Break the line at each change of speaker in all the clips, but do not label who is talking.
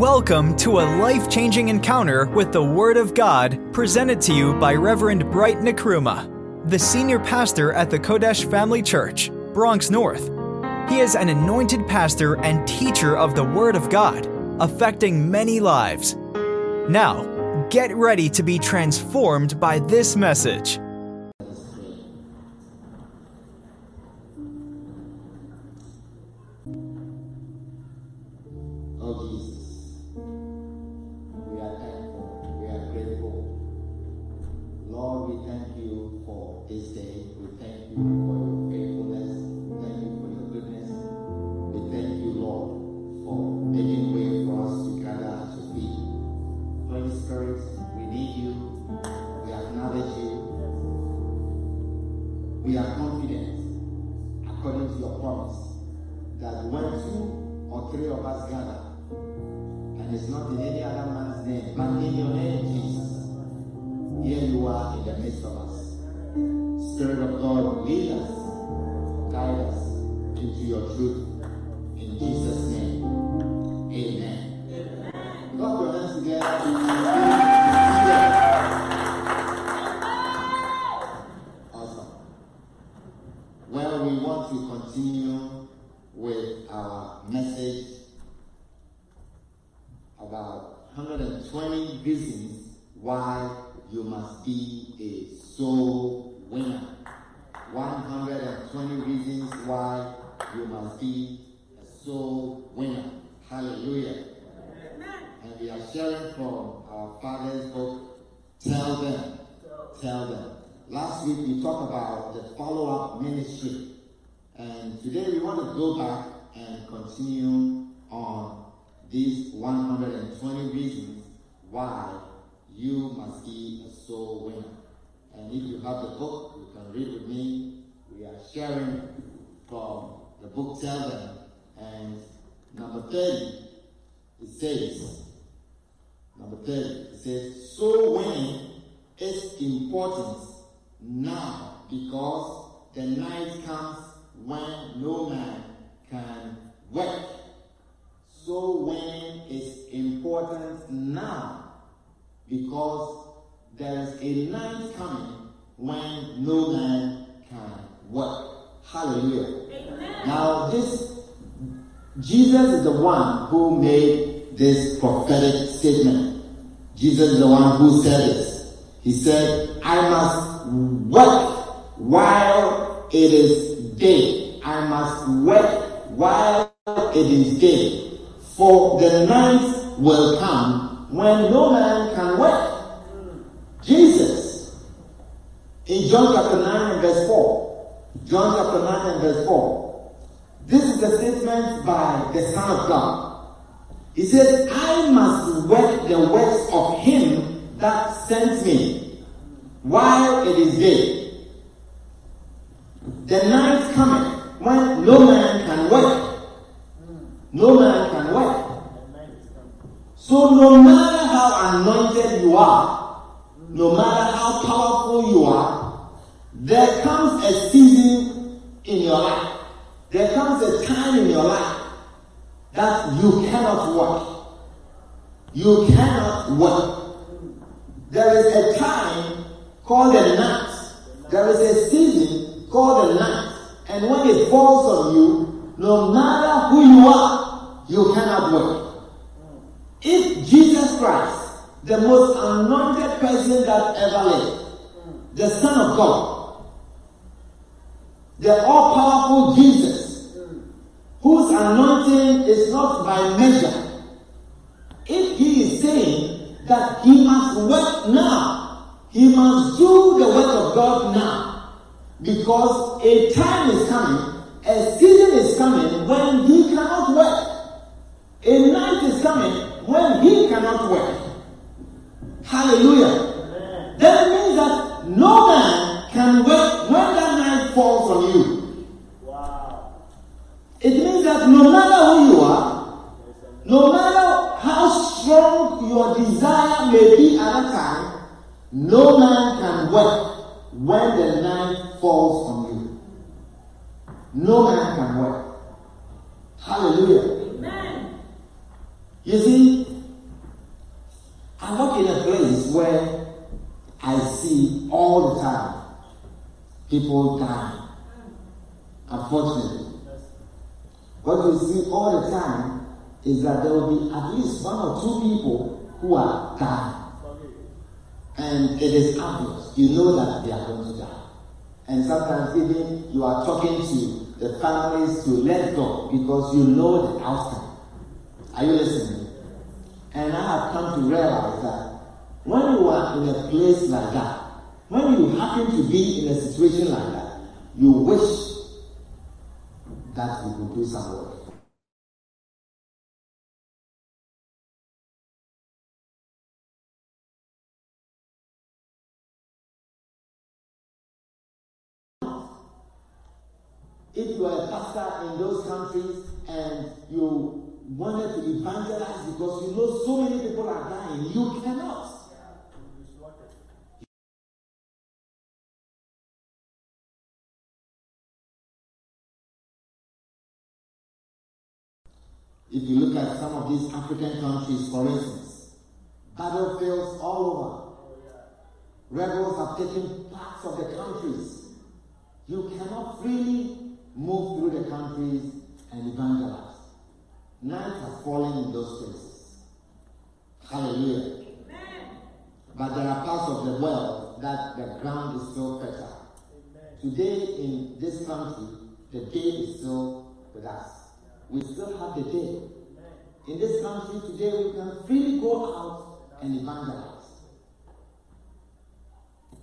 Welcome to a life changing encounter with the Word of God presented to you by Reverend Bright Nkrumah, the senior pastor at the Kodesh Family Church, Bronx North. He is an anointed pastor and teacher of the Word of God, affecting many lives. Now, get ready to be transformed by this message.
Into your truth. Night comes when no man can work. So winning is important now because there is a night coming when no man can work. Hallelujah. Now, this Jesus is the one who made this prophetic statement. Jesus is the one who said this. He said, I must work while it is day. I must work while it is day. For the night will come when no man can work. Jesus, in John chapter 9 and verse 4, John chapter 9 and verse 4, this is the statement by the Son of God. He says, I must work the works of him that sent me while it is day. The night coming when no man can work. No man can work. So no matter how anointed you are, no matter how powerful you are, there comes a season in your life. There comes a time in your life that you cannot work. You cannot work. There is a time called a night. There is a season called the night. And when it falls on you, no matter who you are, you cannot work. If Jesus Christ, the most anointed person that ever lived, the Son of God, the all powerful Jesus, whose anointing is not by measure, if he is saying that he must work now, he must do the work of God now, because a time is coming, a season is coming when he cannot work. A night is coming when he cannot work. Hallelujah. That means that no man can work when that night falls on you. Wow. It means that no matter who you are, no matter how strong your desire may be at a time, no man can work when the knife falls on you. No man can work. Hallelujah.
Amen.
You see, I work in a place where I see all the time people die. Unfortunately. What you see all the time is that there will be at least one or two people who are dying. And it is obvious. You know that they are going to die. And sometimes even you are talking to the families to let go because you know the outcome. Are you listening? And I have come to realize that when you are in a place like that, when you happen to be in a situation like that, you wish that you could do some work. If you are a pastor in those countries and you wanted to evangelize because you know so many people are dying, you cannot. If you look at some of these African countries, for instance, battlefields all over. Rebels have taken parts of the countries. You cannot freely move through the countries and evangelize. Night has fallen in those places. Hallelujah. Amen. But there are parts of the world that the ground is still fertile. Today in this country, the day is still with us we still have the day. In this country today, we can freely go out and evangelize.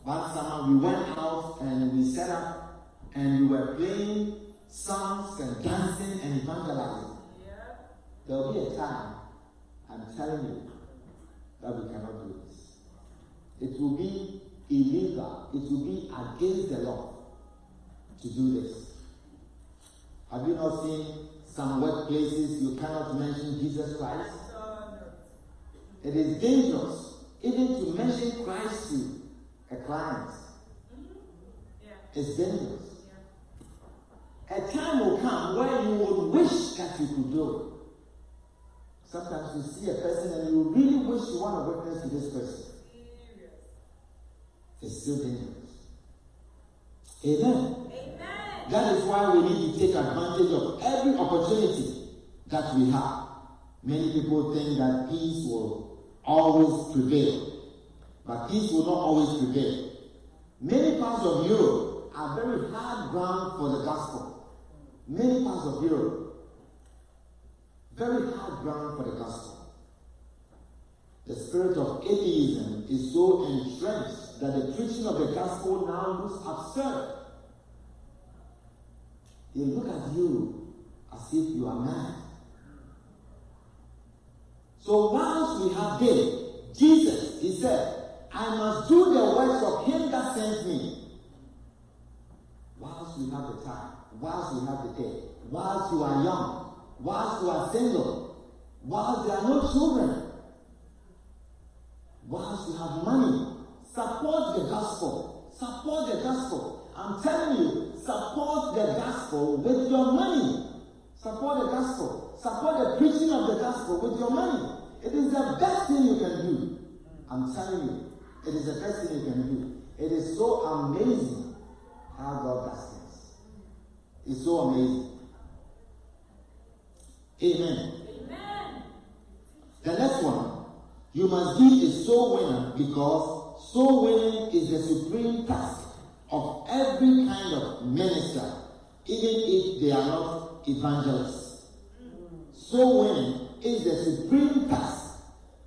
One summer, we went out and we set up and we were playing songs and dancing and evangelizing. There will be a time, I'm telling you, that we cannot do this. It will be illegal, it will be against the law to do this. Have you not seen some workplaces you cannot mention Jesus Christ. It is dangerous even to mention Christ to a client. It's dangerous. A time will come where you would wish that you could do it. Sometimes you see a person and you really wish you want to witness to this person. It's still dangerous. Amen. Amen. That is why we need to take advantage of every opportunity that we have. Many people think that peace will always prevail, but peace will not always prevail. Many parts of Europe are very hard ground for the gospel. Many parts of Europe, very hard ground for the gospel. The spirit of atheism is so entrenched that the preaching of the gospel now looks absurd. They look at you as if you are mad. So once we have day, Jesus, he said, I must do the works of him that sent me. Whilst we have the time, whilst you have the day, whilst you are young, whilst you are single, whilst there are no children, whilst you have money, support the gospel. Support the gospel. I'm telling you, Support the gospel with your money. Support the gospel. Support the preaching of the gospel with your money. It is the best thing you can do. I'm telling you, it is the best thing you can do. It is so amazing how God does things. It's so amazing. Amen. Amen. The next one, you must be a soul winner because soul winning is the supreme task of every kind of minister, even if they are not evangelists. Soul winning is the supreme task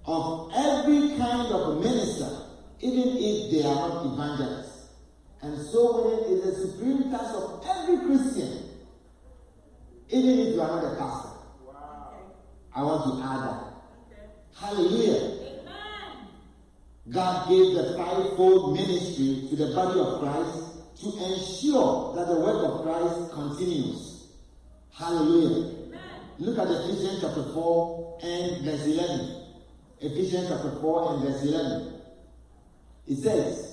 of every kind of minister, even if they are not evangelists. And so winning is the supreme task of every Christian, even if you are not a pastor. Wow. I want to add that. Okay. Hallelujah. God gave the fivefold ministry to the body of Christ to ensure that the work of Christ continues. Hallelujah. Amen. Look at Ephesians chapter 4 and verse 11. Ephesians chapter 4 and verse 11. It says,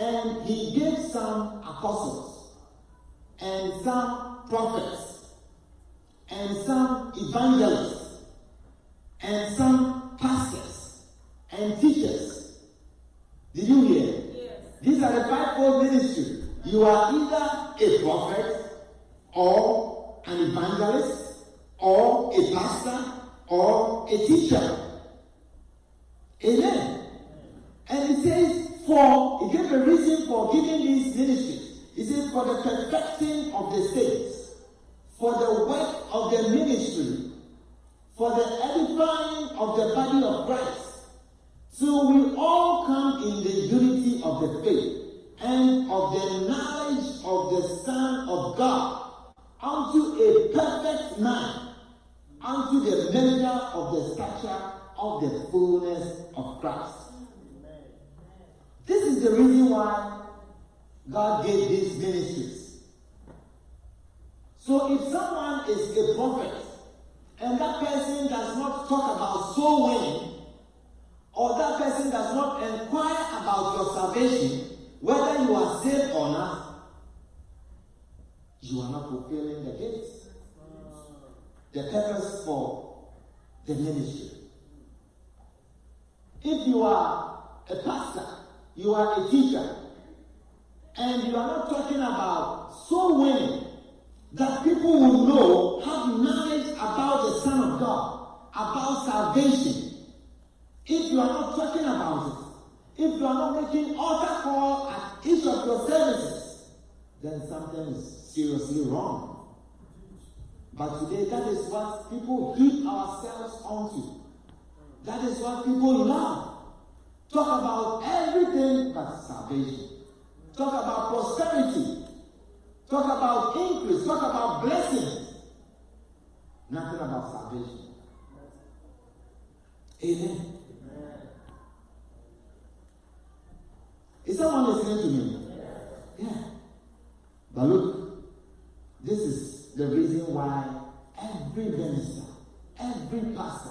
And he gave some apostles, and some prophets, and some evangelists, and some pastors, and teachers did you hear? Yes. These are the fivefold ministry. You are either a prophet or an evangelist or a pastor or a teacher. Amen. And he says, for, he gave a reason for giving these ministries. He said, for the perfecting of the saints, for the work of the ministry, for the edifying of the body of Christ. So we all come in the unity of the faith and of the knowledge of the Son of God unto a perfect man, unto the measure of the stature of the fullness of Christ. This is the reason why God gave these ministries. So if someone is a prophet and that person does not talk about soul winning, or that person does not inquire about your salvation, whether you are saved or not, you are not fulfilling the gifts, the purpose for the ministry. If you are a pastor, you are a teacher, and you are not talking about soul winning, that people will know, have knowledge about the Son of God, about salvation. If you are not talking about it, if you are not making altar call at each of your services, then something is seriously wrong. But today, that is what people heap ourselves onto. That is what people love. Talk about everything but salvation. Talk about prosperity. Talk about increase. Talk about blessings. Nothing about salvation. Amen. Is someone listening to me? Yeah. But look, this is the reason why every minister, every pastor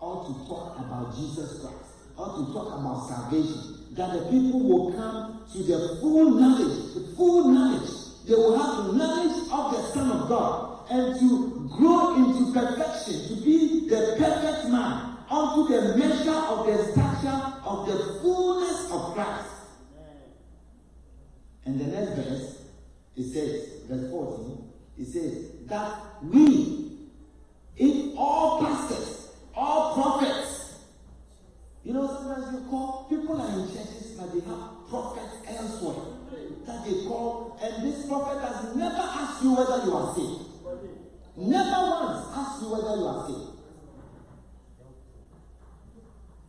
ought to talk about Jesus Christ, to talk about salvation, that the people will come to the full knowledge, the full knowledge. They will have the knowledge of the Son of God and to grow into perfection, to be the perfect man, unto the measure of the stature of the fullness of Christ. And the next verse, it says, verse 14, it says, that we, if all pastors, all prophets, know, sometimes you call, people are in churches, but they have prophets elsewhere that they call, and this prophet has never asked you whether you are saved. Never once asked you whether you are saved.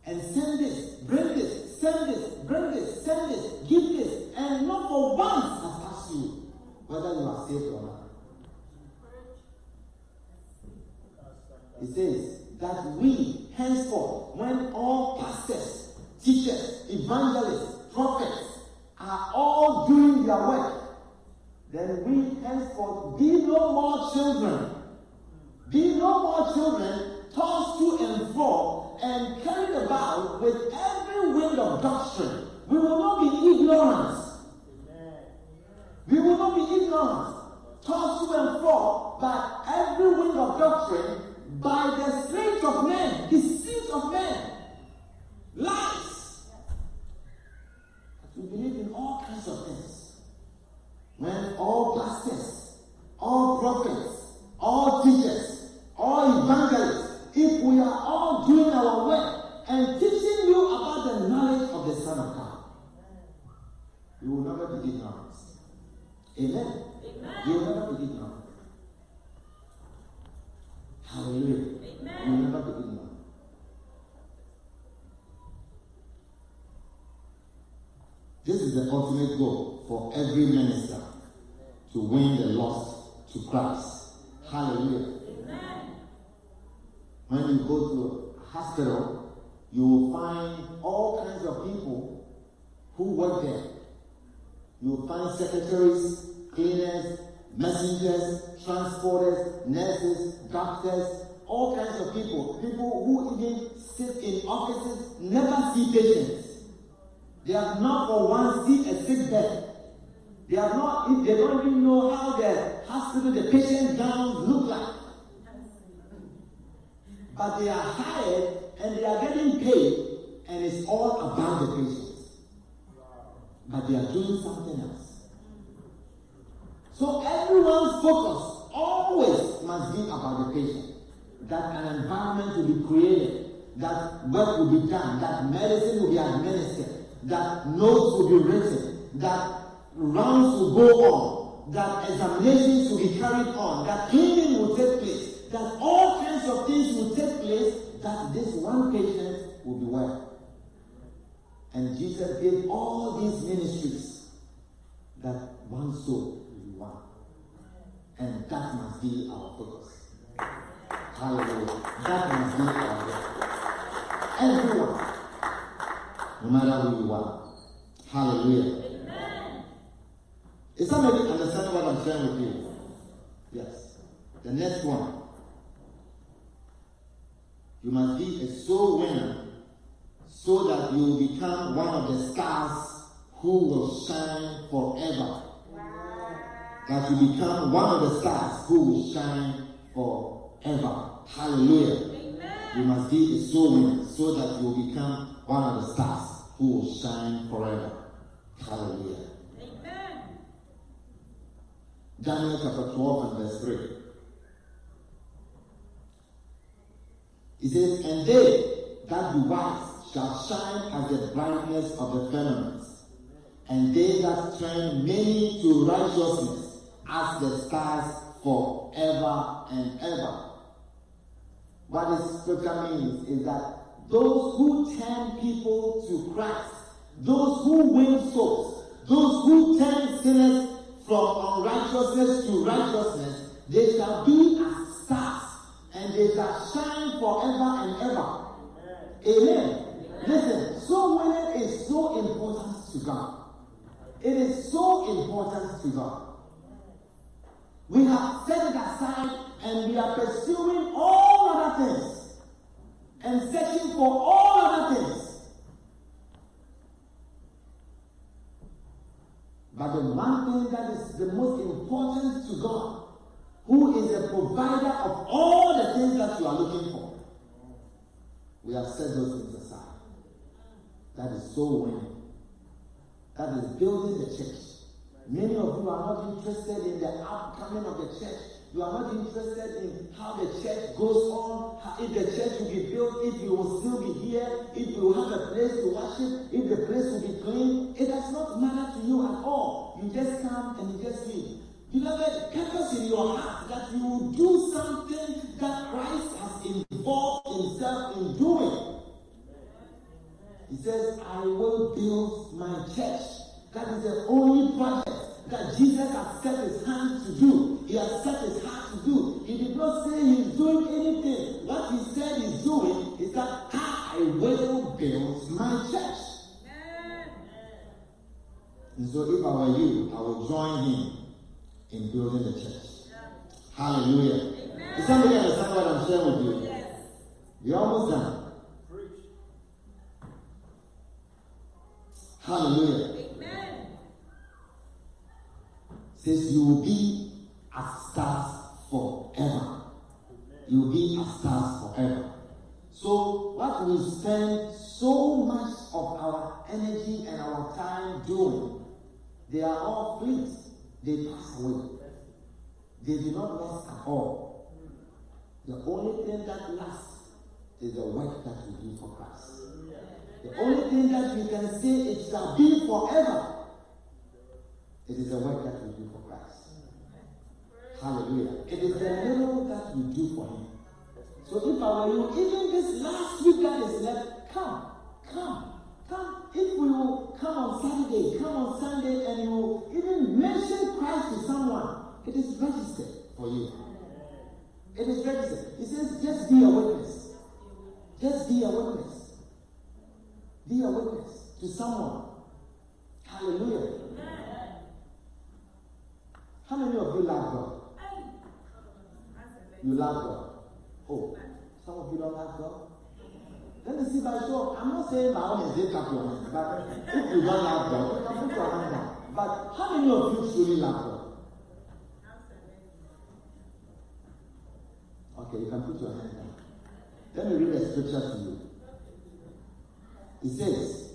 And send this, bring this, send this, bring this, send this, give this, and not for once has asked you whether you are saved or not. It says that we henceforth, when all pastors, teachers, evangelists, prophets are all doing their work, then we henceforth be no more children. Be no more children tossed to and fro and carried about with every wind of doctrine. We will not be ignorant. We will not be ignorant, tossed to and fro by every wind of doctrine, by the strength of men, deceit of men, lies. We believe in all kinds of things. When all pastors, all prophets, all teachers, all evangelists, if we are all doing our work and teaching you about the knowledge of the Son of God, you will never be ignorant. Amen. Amen. You will never be ignorant. Hallelujah. Amen. You will never be ignorant. This is the ultimate goal for every minister to win the lost to Christ. Hallelujah. Amen. When you go to a hospital, you will find all kinds of people who work there. You will find secretaries, cleaners, messengers, transporters, nurses, doctors, all kinds of people. People who even sit in offices never see patients. They have not for once seen a sick bed. They have not, they don't even know how the hospital, the patient gowns look like. But they are hired and they are getting paid, and it's all about the patients. But they are doing something else. So everyone's focus always must be about the patient. That an environment will be created, that work will be done, that medicine will be administered, that notes will be written, that rounds will go on, that examinations will be carried on, that cleaning will take place, that all kinds of things will take place, that this one patient will be well. And Jesus gave all these ministries that one soul. And that must be our focus. Hallelujah. That must be our focus. Everyone, no matter who you are. Hallelujah. Amen. Is somebody understanding what I'm sharing with you? Yes. The next one. You must be a soul winner so that you will become one of the stars who will shine forever. That you become one of the stars who will shine forever. Hallelujah. Amen. You must be a soul winner so that you will become one of the stars who will shine forever. Hallelujah. Amen. Daniel chapter 12 and verse 3. He says, And they that be wise shall shine as the brightness of the firmament, and they that turn many to righteousness as the stars forever and ever. What this scripture means is that those who turn people to Christ, those who win souls, those who turn sinners from unrighteousness to righteousness, they shall be as stars and they shall shine forever and ever. Amen. Listen, soul winning is so important to God. It is so important to God. We have set it aside and we are pursuing all other things and searching for all other things. But the one thing that is the most important to God, who is the provider of all the things that you are looking for, we have set those things aside. That is so winning. That is building the church. Many of you are not interested in the outcoming of the church. You are not interested in how the church goes on, if the church will be built, if you will still be here, if you will have a place to worship, if the place will be clean. It does not matter to you at all. You just come and you just leave. Beloved, purpose in your heart that you will do something that Christ has involved himself in doing. He says, I will build my church. That is the only project that Jesus has set his hand to do. He has set his heart to do. He did not say he's doing anything. What he said he's doing is that I will build my church. And so if I were you, I would join him in building the church. Hallelujah. Is somebody understand what I'm sharing with you? Yes. We're almost done. Hallelujah. Amen. Says you will be a star forever. You will be a star forever. So what we spend so much of our energy and our time doing, they are all fleets. They pass away. They do not last at all. The only thing that lasts is the work that we do for Christ. The only thing that we can say it shall be forever. It is the work that we do for Christ. Hallelujah. It is the little that we do for Him. So if I were you, even this last week that is left, come, come, come. If we will come on Saturday, come on Sunday, and you will even mention Christ to someone, it is registered for you. It is registered. He says, just be a witness. Just be a witness. Be a witness to someone. Hallelujah. How many of you love God? You love God. Oh, some of you don't love God. Let me see by show. I'm not saying own is it up your hand, but if you don't love God, you can put your hand down. But how many of you truly love God? Okay, you can put your hand down. Let me read the scripture to you. It says,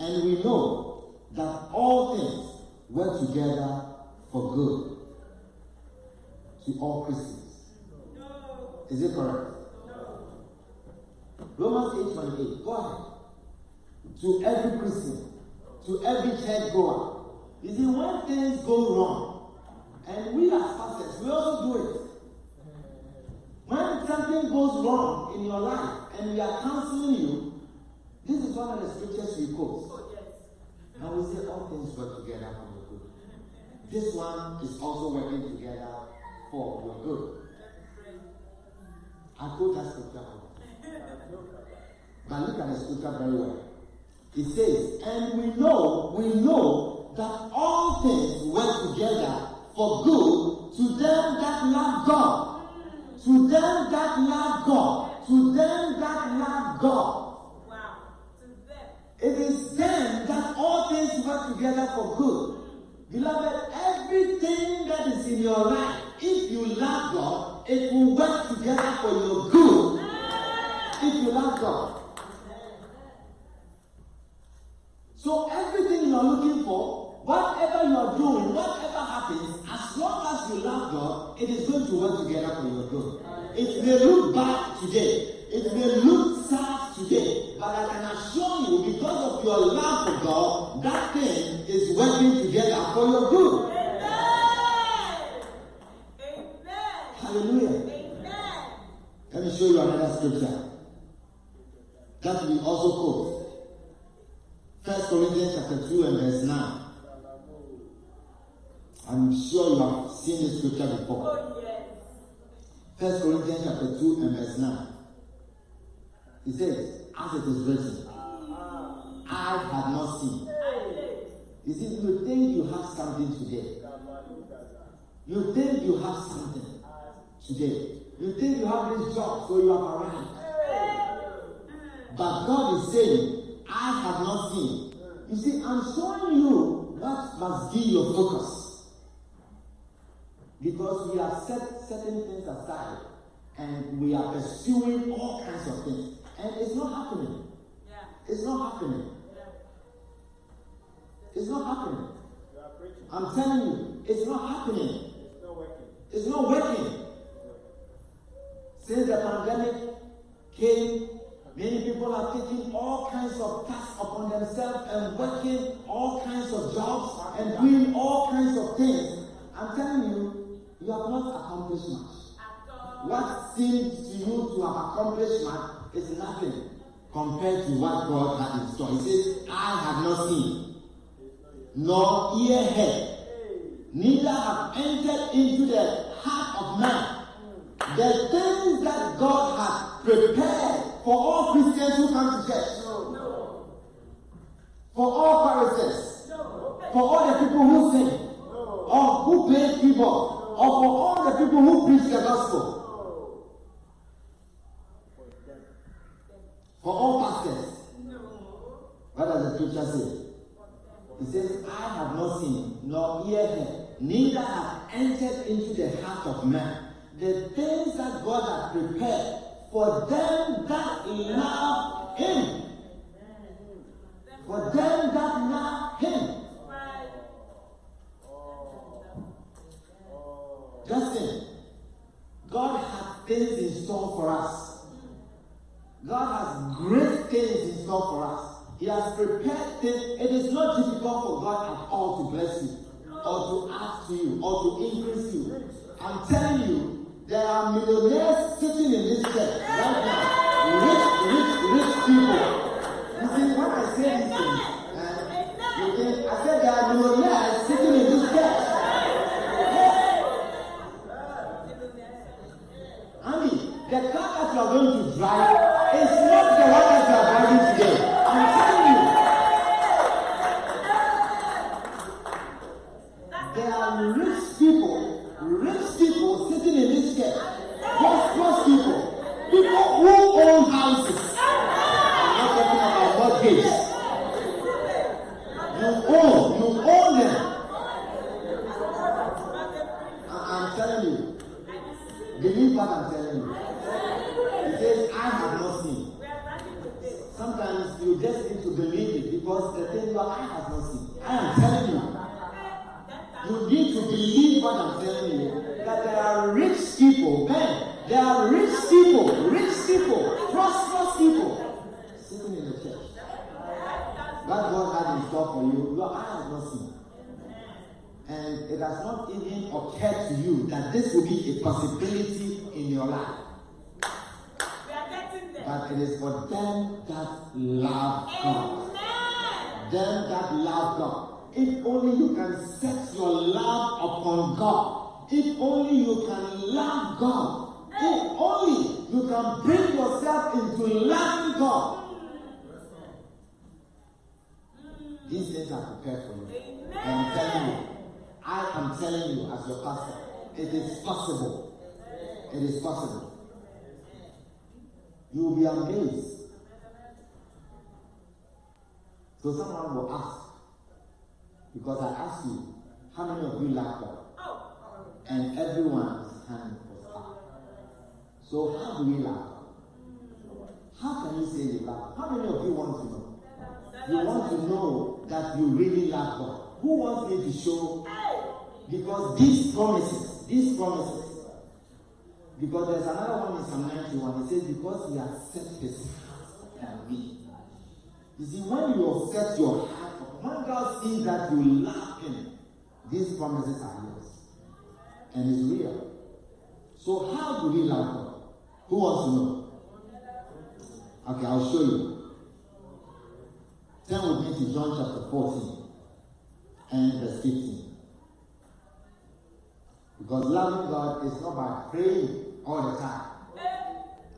And we know that all things work together for good to all Christians. Is it correct? Romans 8 28. Go ahead. To every Christian, to every church goer. You see, when things go wrong, and we as pastors, we also do it. When something goes wrong in your life and we are counseling you, this is one of the scriptures we quote. Oh, and we say all things work together for your good. This one is also working together for your good. I quote that scripture. But look at the scripture very well. It says, and we know, we know that all things work together for good to them that love God. To them that love God. To them that love God. Wow. It is them that all things work together for good. Beloved, everything that is in your life, if you love God, it will work together for your good. If you love God. So everything you are looking for, whatever you are doing, whatever happens, as long as you love God, it is going to work together for your good. It may look bad today, it may look sad today, but I can assure you, because of your love for God, that thing is working together for your good. Amen. Hallelujah. Amen. Let me show you another scripture that we also quote. First Corinthians chapter 2 and verse 9. I'm sure you have seen this scripture before. First Corinthians chapter 2 and verse 9. He says, as it is written, I have not seen. You see, you think you have something today. You think you have something today. You think you have this job, so you have arrived. But God is saying, I have not seen. You see, I'm showing you what must be your focus. Because we have set certain things aside and we are pursuing all kinds of things. And it's not happening. Yeah. It's not happening. Yeah. It's not happening. I'm telling you, it's not happening. It's not working. It's not working. Since the pandemic came Many people are taking all kinds of tasks upon themselves and working all kinds of jobs and doing all kinds of things. I'm telling you, you have not accomplished much. What seems to you to have accomplished much is nothing compared to what God had in store. He says, I have not seen, nor ear heard, neither have entered into the heart of man the things that God has prepared for all Christians who come to church. For all Pharisees. For all the people who sing. No. Or who play keyboard. Or for all the people who preach the gospel. For all pastors. What does the preacher say? He says, I have not seen, nor ear heard, neither have entered into the heart of man the things that God has prepared for them that love Him. For them that love Him. Listen, God has things in store for us. God has great things in store for us. He has prepared things. It is not difficult for God at all to bless you, or to ask you, or to increase you. I'm telling you, there are millionaires sitting in this church right now. Rich, rich, rich people. It is for them that love God. Them that love God. If only you can set your love upon God. If only you can love God. If only you can bring yourself into loving God. These things are prepared for you. I am telling you. I am telling you as your pastor. It is possible. It is possible. You will be amazed. So someone will ask, because I asked you, how many of you love God? And everyone's hand was up. So how do we love How can you say you love? How many of you want to know? You want to know that you really love God. Who wants me to show? Because these promises, these promises, because there's another one in Psalm 91. It says, Because he has set his heart on me. You see, when you set your heart, when God sees that you love him, these promises are yours. And it's real. So how do we love God? Who wants to know? Okay, I'll show you. Turn with me to John chapter 14 and verse 15. Because loving God is not by praying all the time.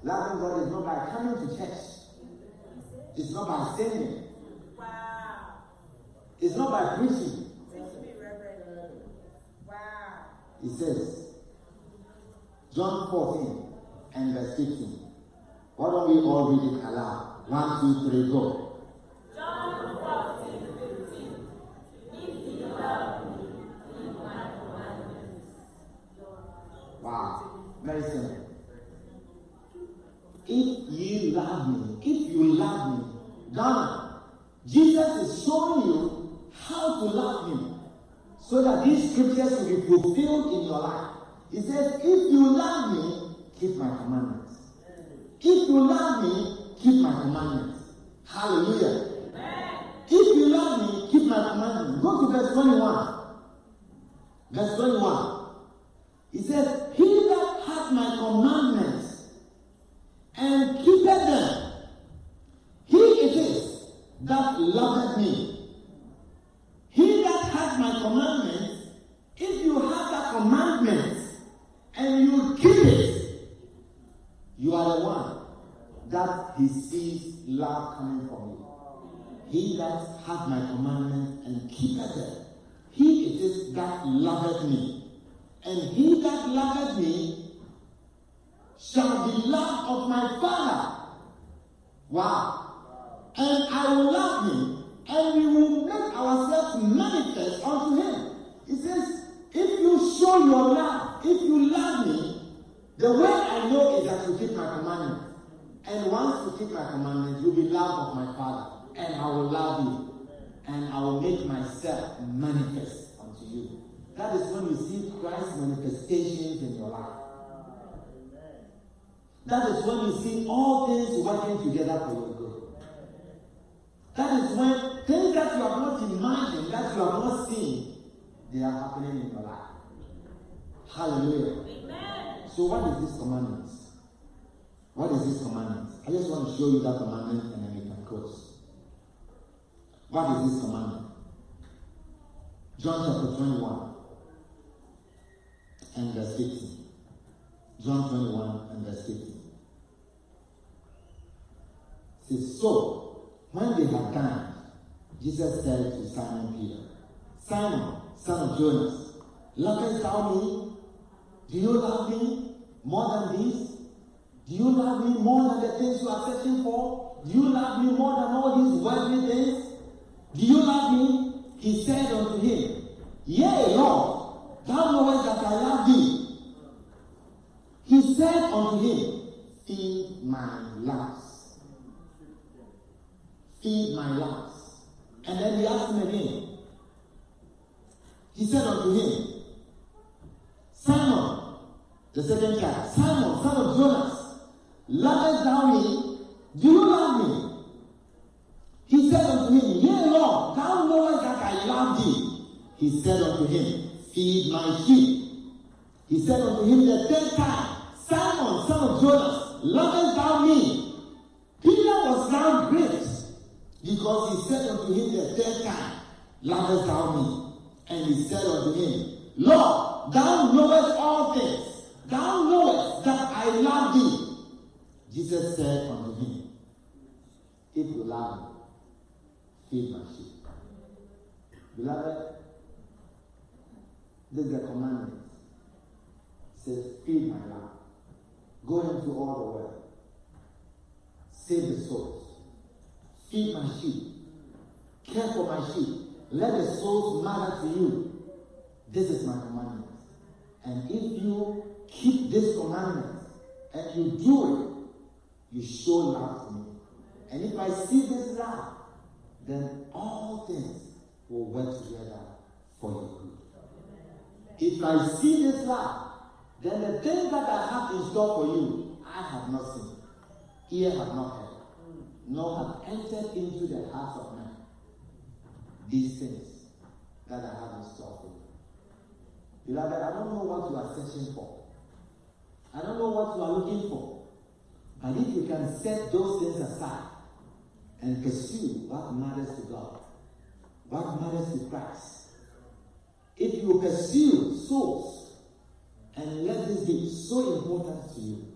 Loving God is not by coming to church. It's not by singing. Wow. It's not by preaching. Wow. It says, John 14 and verse 15. Why don't we all read it aloud? One, two, three, go. Very simple. If ye love me, if you love me, Ghana, Jesus is showing you how to love him so that these scriptures will be fulfilled in your life. He says, If you love me, keep my commandments. If you love me, keep my commandments. Hallelujah. If you love me, keep my commandments. Go to verse 21. Verse 21. He says, He my commandments and keepeth them, he it is that loveth me. He that hath my commandments, if you have that commandment and you keep it, you are the one that he sees love coming from you. He that hath my commandments and keepeth them, he it is that loveth me. And he that loveth me shall be loved of my Father. Wow. And I will love him, and we will make ourselves manifest unto him. He says, if you show your love, if you love me, the way I know is that you keep my commandments. And once you keep my commandments, you'll be loved of my Father, and I will love you, and I will make myself manifest unto you. That is when you see Christ's manifestations in your life. That is when you see all things working together for your good. That is when things that you have not imagined, that you have not seen, they are happening in your life. Hallelujah. Amen. So what is this commandment? What is this commandment? I just want to show you that commandment and then we can close. What is this commandment? John chapter 21 and verse 15. John 21 and verse 15. So, when they had dined, Jesus said to Simon Peter, Simon, son of Jonas, lovest thou me? Do you love me more than this? Do you love me more than the things you are searching for? Do you love me more than all these worldly things? Do you love me? He said unto him, Yea, Lord, thou knowest that I love thee. He said unto him, Feed my lambs. Feed my lambs. And then he asked him again. He said unto him, Simon, The second child, Simon, son of Jonas, lovest thou me? Do you love me? He said unto him, Yea, Lord, thou knowest that I love thee. He said unto him, Feed my sheep. He said unto him the third time, Simon, son of Jonas, lovest thou me? Peter was now great because he said unto him the third time, Lovest thou me? And he said unto him, Lord, thou knowest all things. Thou knowest that I love thee. Jesus said unto him, If you love me, feed my sheep. Beloved, this is the commandment. It says, feed my lamb. Go into all the world. Save the souls. Feed my sheep. Care for my sheep. Let the souls matter to you. This is my commandment. And if you keep this commandment and you do it, you show love to me. And if I see this love, then all things will work together for your good. If I see this love, then the things that I have in store for you, I have not seen, ear have not heard, nor have entered into the hearts of men. These things that I have in store for you. Beloved, I don't know what you are searching for. I don't know what you are looking for. But if you can set those things aside and pursue what matters to God, what matters to Christ, if you pursue souls and let this be so important to you,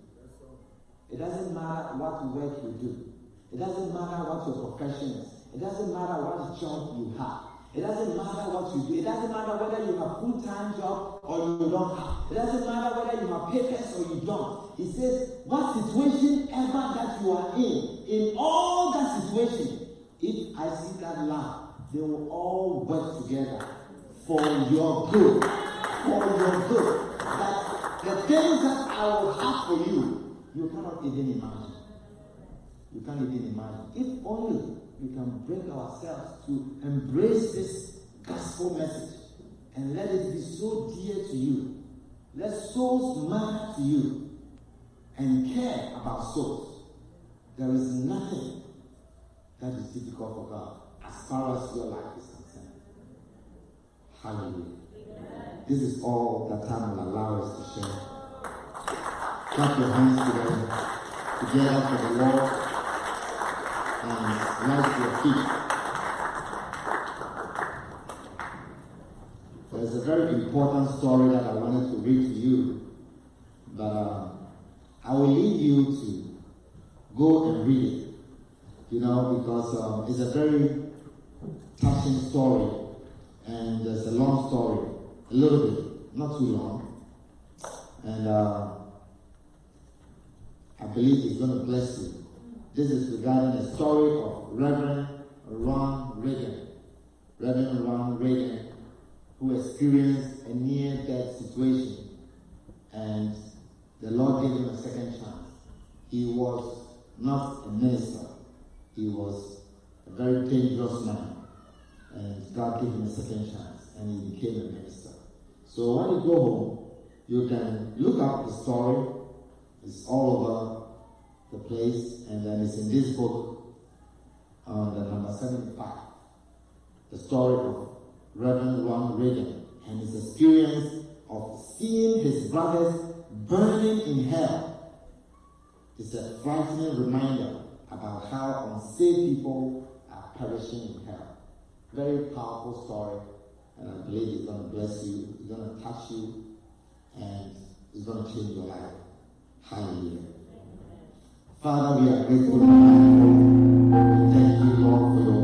it doesn't matter what work you do. It doesn't matter what your profession is. It doesn't matter what job you have. It doesn't matter what you do. It doesn't matter whether you have full-time job or you don't have. It doesn't matter whether you have papers or you don't. He says, what situation ever that you are in, in all that situation, if I see that love, they will all work together for your good. For your good. That the things that I will have for you, you cannot even imagine. You can't even imagine. If only we can bring ourselves to embrace this gospel message and let it be so dear to you. Let souls matter to you and care about souls. There is nothing that is difficult for God as far as your life is concerned. Hallelujah. This is all that time will allow us to share. Clap your hands together, together for the Lord to your feet. There's a very important story that I wanted to read to you, but uh, I will leave you to go and read it. You know, because um, it's a very touching story, and it's a long story, a little bit, not too long, and uh, I believe it's going to bless you. This is regarding the story of Reverend Ron Reagan. Reverend Ron Reagan, who experienced a near death situation, and the Lord gave him a second chance. He was not a minister, he was a very dangerous man, and God gave him a second chance, and he became a minister. So when you go home, you can look up the story. It's all over the place, and then it's in this book, on the number 75, the story of Reverend Ron Reagan and his experience of seeing his brothers burning in hell. It's a frightening reminder about how unsaved people are perishing in hell. Very powerful story, and I believe it's going to bless you, it's going to touch you, and it's going to change your life. Hallelujah. Father, we are grateful thank you, Lord, for your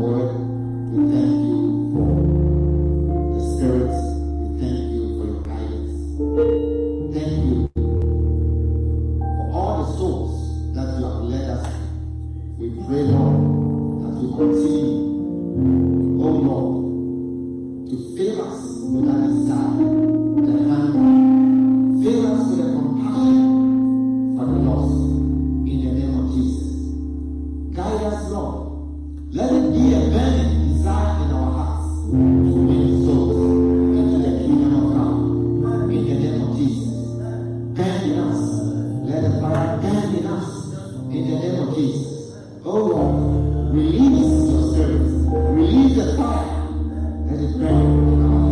in the name of Jesus. Oh Lord, release your spirit, release the fire, that is the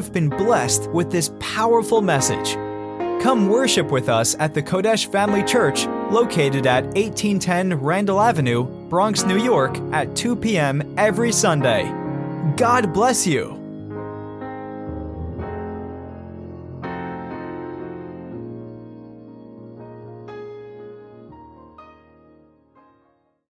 have been blessed with this powerful message. Come worship with us at the Kodesh Family Church, located at 1810 Randall Avenue, Bronx, New York, at 2 p.m. every Sunday. God bless you.